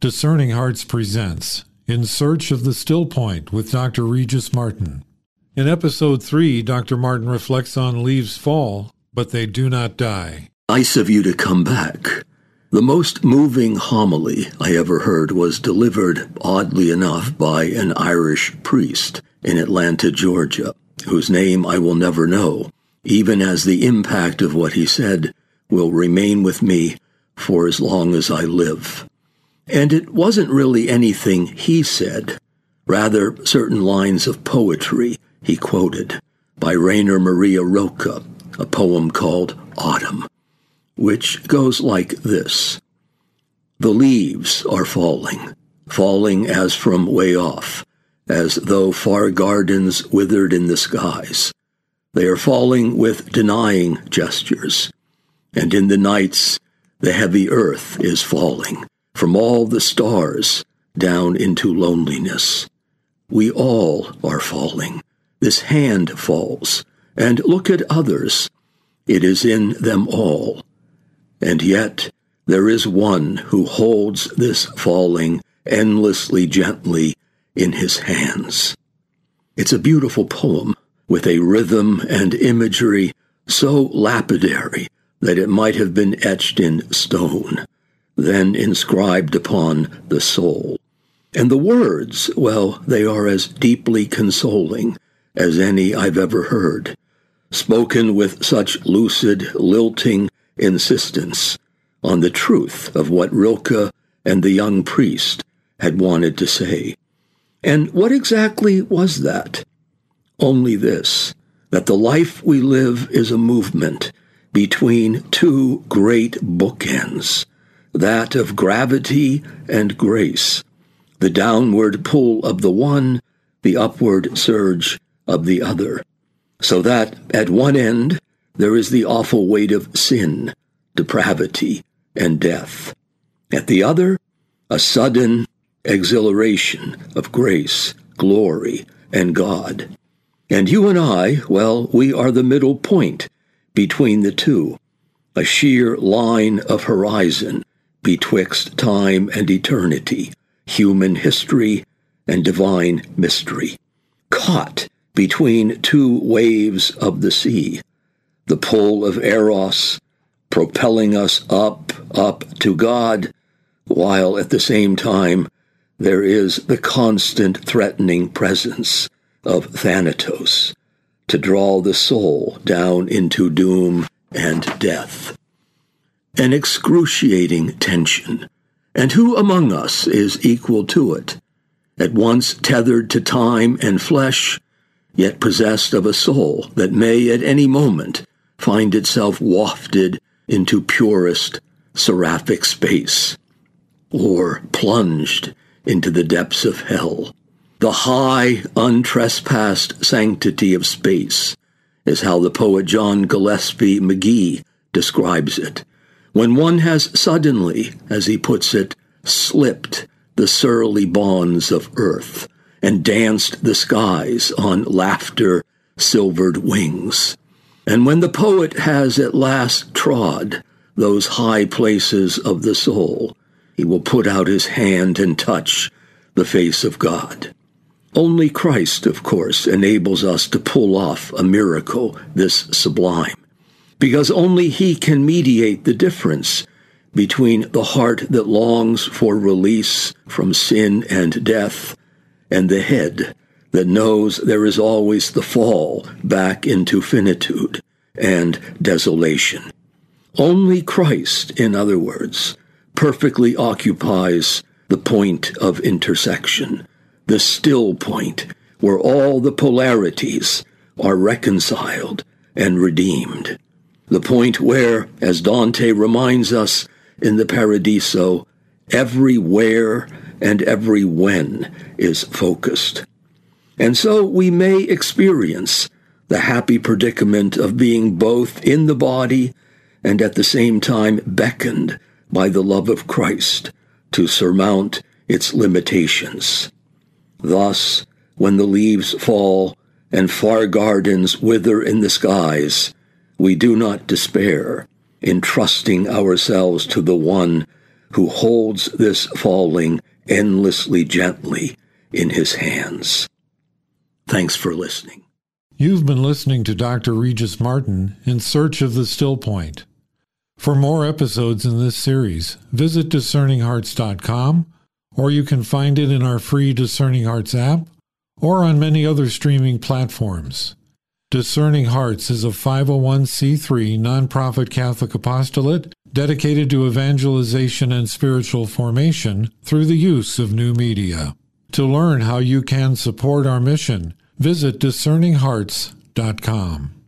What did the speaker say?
Discerning Hearts presents In Search of the Still Point with Dr. Regis Martin. In episode 3, Dr. Martin reflects on leaves fall, but they do not die. Nice of you to come back. The most moving homily I ever heard was delivered, oddly enough, by an Irish priest in Atlanta, Georgia, whose name I will never know, even as the impact of what he said will remain with me for as long as I live. And it wasn't really anything he said, rather, certain lines of poetry he quoted by Rainer Maria Rilke, a poem called Autumn, which goes like this The leaves are falling, falling as from way off, as though far gardens withered in the skies. They are falling with denying gestures, and in the nights the heavy earth is falling from all the stars down into loneliness. We all are falling. This hand falls. And look at others. It is in them all. And yet there is one who holds this falling endlessly gently in his hands. It's a beautiful poem with a rhythm and imagery so lapidary that it might have been etched in stone then inscribed upon the soul. And the words, well, they are as deeply consoling as any I've ever heard, spoken with such lucid, lilting insistence on the truth of what Rilke and the young priest had wanted to say. And what exactly was that? Only this that the life we live is a movement between two great bookends that of gravity and grace, the downward pull of the one, the upward surge of the other, so that at one end there is the awful weight of sin, depravity, and death. At the other, a sudden exhilaration of grace, glory, and God. And you and I, well, we are the middle point between the two, a sheer line of horizon betwixt time and eternity, human history and divine mystery, caught between two waves of the sea, the pull of Eros propelling us up, up to God, while at the same time there is the constant threatening presence of Thanatos to draw the soul down into doom and death an excruciating tension. And who among us is equal to it? At once tethered to time and flesh, yet possessed of a soul that may at any moment find itself wafted into purest seraphic space, or plunged into the depths of hell. The high, untrespassed sanctity of space is how the poet John Gillespie Magee describes it when one has suddenly, as he puts it, slipped the surly bonds of earth and danced the skies on laughter silvered wings. And when the poet has at last trod those high places of the soul, he will put out his hand and touch the face of God. Only Christ, of course, enables us to pull off a miracle this sublime because only He can mediate the difference between the heart that longs for release from sin and death and the head that knows there is always the fall back into finitude and desolation. Only Christ, in other words, perfectly occupies the point of intersection, the still point where all the polarities are reconciled and redeemed the point where, as Dante reminds us in the Paradiso, every where and every when is focused. And so we may experience the happy predicament of being both in the body and at the same time beckoned by the love of Christ to surmount its limitations. Thus, when the leaves fall and far gardens wither in the skies, we do not despair in trusting ourselves to the one who holds this falling endlessly gently in his hands. Thanks for listening. You've been listening to Dr. Regis Martin in Search of the Still Point. For more episodes in this series, visit discerninghearts.com or you can find it in our free Discerning Hearts app or on many other streaming platforms. Discerning Hearts is a 501c3 nonprofit Catholic apostolate dedicated to evangelization and spiritual formation through the use of new media. To learn how you can support our mission, visit discerninghearts.com.